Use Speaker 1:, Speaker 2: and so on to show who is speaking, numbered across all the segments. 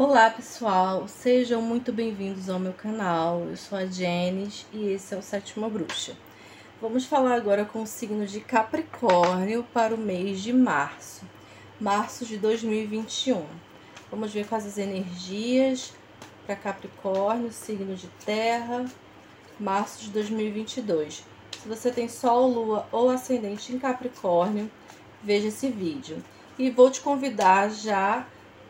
Speaker 1: Olá pessoal, sejam muito bem-vindos ao meu canal. Eu sou a Jenis e esse é o Sétima Bruxa. Vamos falar agora com o signo de Capricórnio para o mês de março, março de 2021. Vamos ver quais as energias para Capricórnio, signo de terra, março de 2022. Se você tem Sol, Lua ou Ascendente em Capricórnio, veja esse vídeo. E vou te convidar já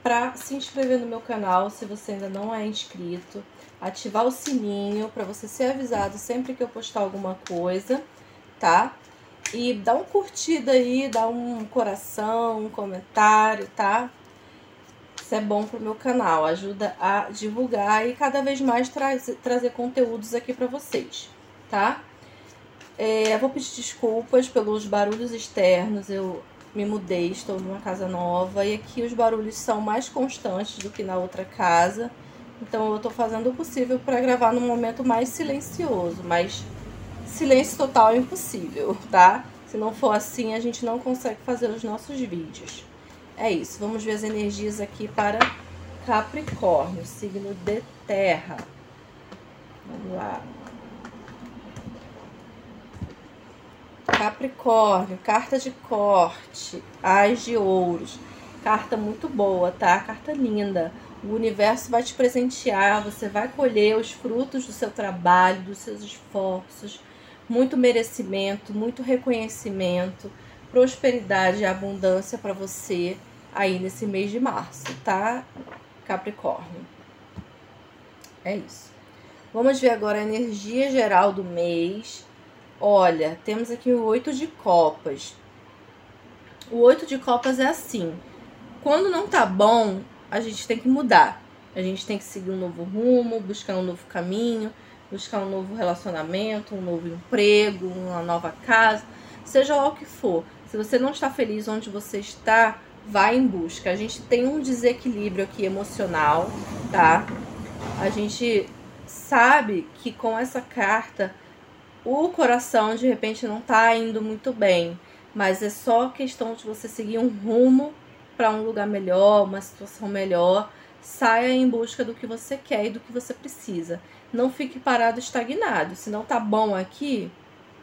Speaker 1: para se inscrever no meu canal se você ainda não é inscrito, ativar o sininho para você ser avisado sempre que eu postar alguma coisa, tá? E dá um curtida aí, dá um coração, um comentário, tá? Isso é bom pro meu canal, ajuda a divulgar e cada vez mais trazer conteúdos aqui para vocês, tá? É, eu vou pedir desculpas pelos barulhos externos, eu me mudei, estou numa casa nova e aqui os barulhos são mais constantes do que na outra casa. Então eu estou fazendo o possível para gravar num momento mais silencioso, mas silêncio total é impossível, tá? Se não for assim, a gente não consegue fazer os nossos vídeos. É isso, vamos ver as energias aqui para Capricórnio, signo de terra. Vamos lá. Capricórnio, carta de corte, as de ouros. Carta muito boa, tá? Carta linda. O universo vai te presentear, você vai colher os frutos do seu trabalho, dos seus esforços, muito merecimento, muito reconhecimento, prosperidade e abundância para você aí nesse mês de março, tá? Capricórnio. É isso. Vamos ver agora a energia geral do mês Olha, temos aqui o oito de copas. O oito de copas é assim. Quando não tá bom, a gente tem que mudar. A gente tem que seguir um novo rumo, buscar um novo caminho, buscar um novo relacionamento, um novo emprego, uma nova casa, seja lá o que for. Se você não está feliz onde você está, vá em busca. A gente tem um desequilíbrio aqui emocional, tá? A gente sabe que com essa carta o coração de repente não tá indo muito bem, mas é só questão de você seguir um rumo para um lugar melhor, uma situação melhor. Saia em busca do que você quer e do que você precisa. Não fique parado estagnado. Se não tá bom aqui,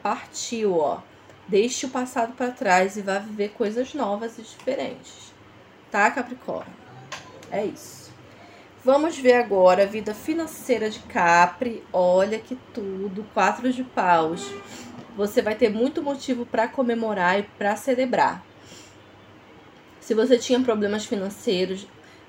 Speaker 1: partiu, ó. Deixe o passado para trás e vá viver coisas novas e diferentes. Tá, Capricórnio? É isso. Vamos ver agora a vida financeira de Capri. Olha que tudo, quatro de paus. Você vai ter muito motivo para comemorar e para celebrar. Se você tinha problemas financeiros,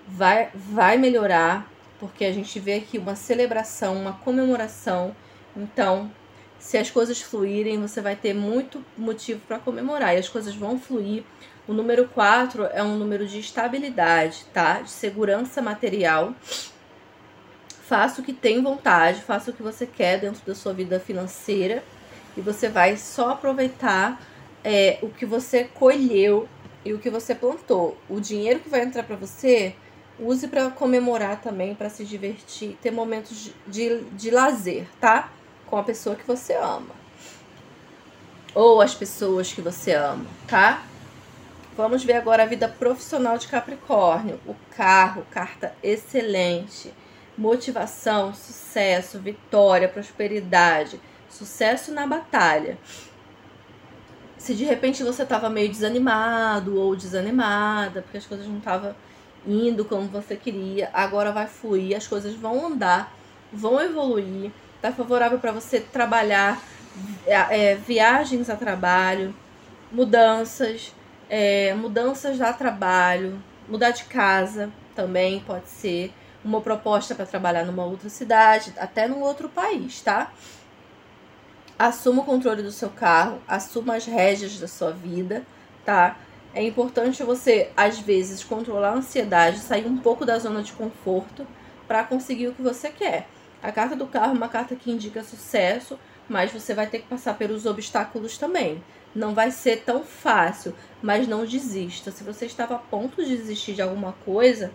Speaker 1: vai, vai melhorar, porque a gente vê aqui uma celebração, uma comemoração. Então, se as coisas fluírem, você vai ter muito motivo para comemorar e as coisas vão fluir. O número 4 é um número de estabilidade, tá? De segurança material. Faça o que tem vontade, faça o que você quer dentro da sua vida financeira e você vai só aproveitar é, o que você colheu e o que você plantou. O dinheiro que vai entrar para você, use para comemorar também, para se divertir, ter momentos de, de, de lazer, tá? Com a pessoa que você ama. Ou as pessoas que você ama, tá? Vamos ver agora a vida profissional de Capricórnio. O carro, carta excelente. Motivação, sucesso, vitória, prosperidade, sucesso na batalha. Se de repente você estava meio desanimado ou desanimada, porque as coisas não estavam indo como você queria, agora vai fluir, as coisas vão andar, vão evoluir Tá favorável para você trabalhar é, é, viagens a trabalho, mudanças, é, mudanças a trabalho, mudar de casa também pode ser uma proposta para trabalhar numa outra cidade, até num outro país, tá? Assuma o controle do seu carro, assuma as rédeas da sua vida, tá? É importante você, às vezes, controlar a ansiedade, sair um pouco da zona de conforto para conseguir o que você quer. A carta do carro é uma carta que indica sucesso, mas você vai ter que passar pelos obstáculos também. Não vai ser tão fácil, mas não desista. Se você estava a ponto de desistir de alguma coisa,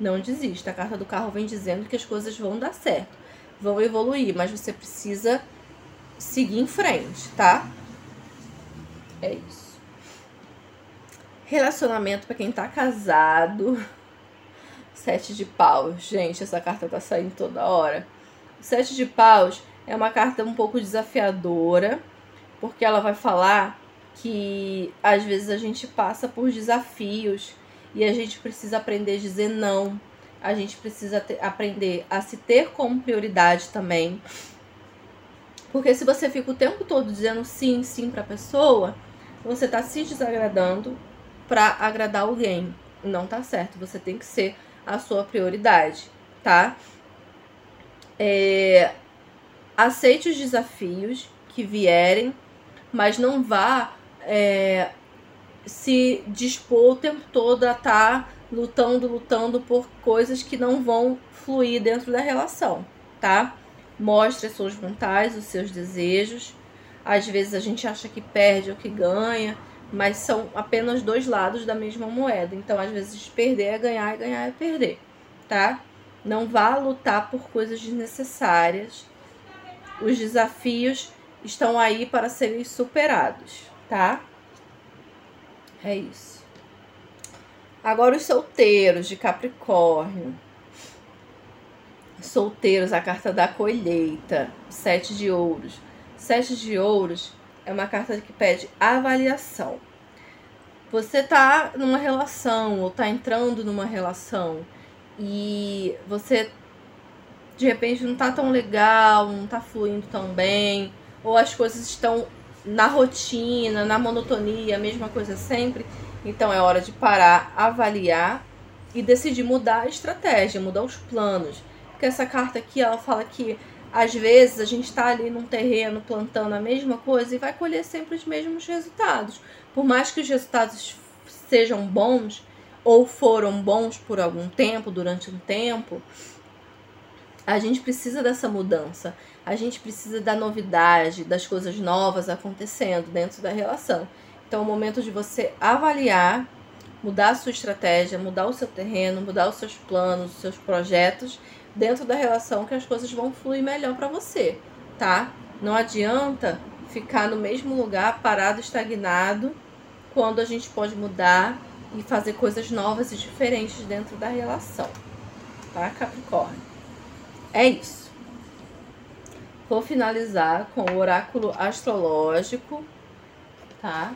Speaker 1: não desista. A carta do carro vem dizendo que as coisas vão dar certo, vão evoluir, mas você precisa seguir em frente, tá? É isso. Relacionamento para quem tá casado. Sete de paus. Gente, essa carta tá saindo toda hora. Sete de paus é uma carta um pouco desafiadora, porque ela vai falar que às vezes a gente passa por desafios e a gente precisa aprender a dizer não. A gente precisa ter, aprender a se ter como prioridade também. Porque se você fica o tempo todo dizendo sim, sim para a pessoa, você está se desagradando para agradar alguém. Não tá certo. Você tem que ser a sua prioridade, tá? É, aceite os desafios que vierem, mas não vá é, se dispor o tempo todo a estar tá lutando, lutando por coisas que não vão fluir dentro da relação, tá? Mostre as suas vontades, os seus desejos. Às vezes a gente acha que perde ou que ganha, mas são apenas dois lados da mesma moeda. Então, às vezes, perder é ganhar e ganhar é perder, tá? Não vá lutar por coisas desnecessárias. Os desafios estão aí para serem superados, tá? É isso. Agora os solteiros de Capricórnio. Solteiros, a carta da colheita, sete de ouros. Sete de ouros é uma carta que pede avaliação. Você tá numa relação ou tá entrando numa relação e você de repente não tá tão legal, não tá fluindo tão bem, ou as coisas estão na rotina, na monotonia, a mesma coisa sempre, então é hora de parar, avaliar e decidir mudar a estratégia, mudar os planos. Porque essa carta aqui, ela fala que às vezes a gente está ali num terreno plantando a mesma coisa e vai colher sempre os mesmos resultados. Por mais que os resultados sejam bons ou foram bons por algum tempo, durante um tempo, a gente precisa dessa mudança. A gente precisa da novidade, das coisas novas acontecendo dentro da relação. Então, é o momento de você avaliar, mudar a sua estratégia, mudar o seu terreno, mudar os seus planos, os seus projetos dentro da relação que as coisas vão fluir melhor para você, tá? Não adianta ficar no mesmo lugar, parado, estagnado, quando a gente pode mudar e fazer coisas novas e diferentes dentro da relação, tá, Capricórnio? É isso. Vou finalizar com o oráculo astrológico, tá?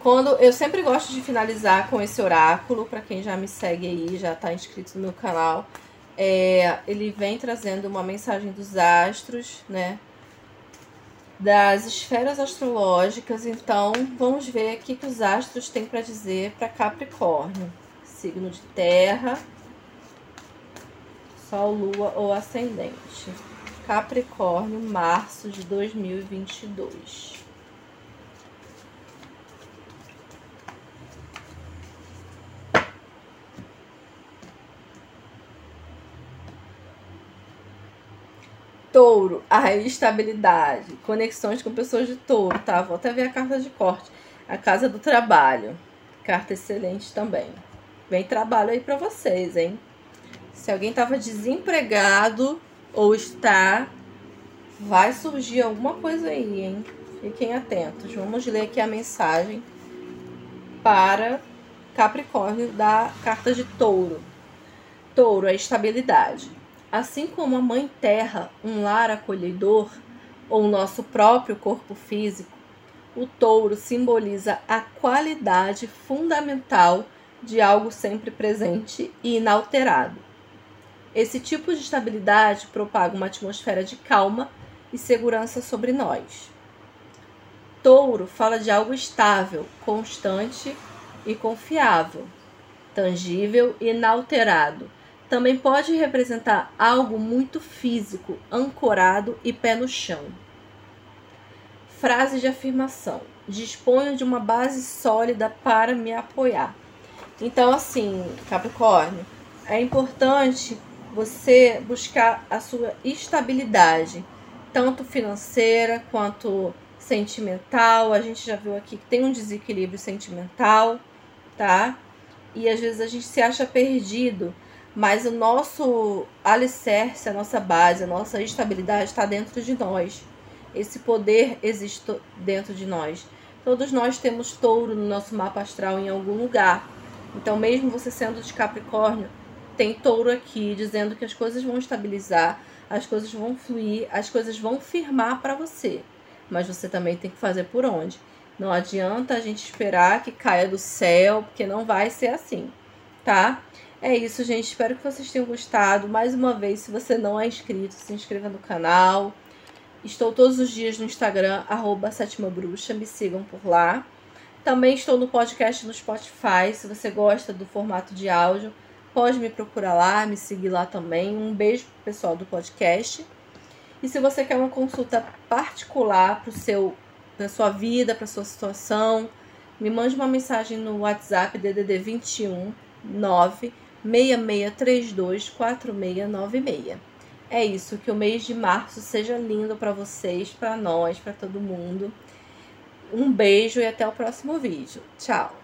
Speaker 1: Quando eu sempre gosto de finalizar com esse oráculo, para quem já me segue aí, já está inscrito no canal, é, ele vem trazendo uma mensagem dos astros, né? Das esferas astrológicas. Então, vamos ver o que os astros têm para dizer para Capricórnio, signo de Terra, Sol, Lua ou Ascendente. Capricórnio, março de 2022. Touro, a estabilidade, conexões com pessoas de touro, tá? Vou até ver a carta de corte. A casa do trabalho, carta excelente também. Vem trabalho aí para vocês, hein? Se alguém tava desempregado ou está, vai surgir alguma coisa aí, hein? Fiquem atentos. Vamos ler aqui a mensagem para Capricórnio da carta de Touro. Touro, a estabilidade. Assim como a Mãe Terra, um lar acolhedor, ou o nosso próprio corpo físico, o touro simboliza a qualidade fundamental de algo sempre presente e inalterado. Esse tipo de estabilidade propaga uma atmosfera de calma e segurança sobre nós. Touro fala de algo estável, constante e confiável, tangível e inalterado também pode representar algo muito físico, ancorado e pé no chão. Frase de afirmação: disponho de uma base sólida para me apoiar. Então, assim, Capricórnio, é importante você buscar a sua estabilidade, tanto financeira quanto sentimental. A gente já viu aqui que tem um desequilíbrio sentimental, tá? E às vezes a gente se acha perdido mas o nosso alicerce, a nossa base, a nossa estabilidade está dentro de nós. Esse poder existe dentro de nós. Todos nós temos touro no nosso mapa astral em algum lugar. Então, mesmo você sendo de Capricórnio, tem touro aqui dizendo que as coisas vão estabilizar, as coisas vão fluir, as coisas vão firmar para você. Mas você também tem que fazer por onde. Não adianta a gente esperar que caia do céu, porque não vai ser assim, tá? É isso, gente. Espero que vocês tenham gostado. Mais uma vez, se você não é inscrito, se inscreva no canal. Estou todos os dias no Instagram, arroba Sétima Bruxa. Me sigam por lá. Também estou no podcast no Spotify. Se você gosta do formato de áudio, pode me procurar lá, me seguir lá também. Um beijo pro pessoal do podcast. E se você quer uma consulta particular para seu para sua vida, para sua situação, me mande uma mensagem no WhatsApp DDD 21 9 6632 4696. É isso, que o mês de março seja lindo para vocês, para nós, para todo mundo. Um beijo e até o próximo vídeo. Tchau!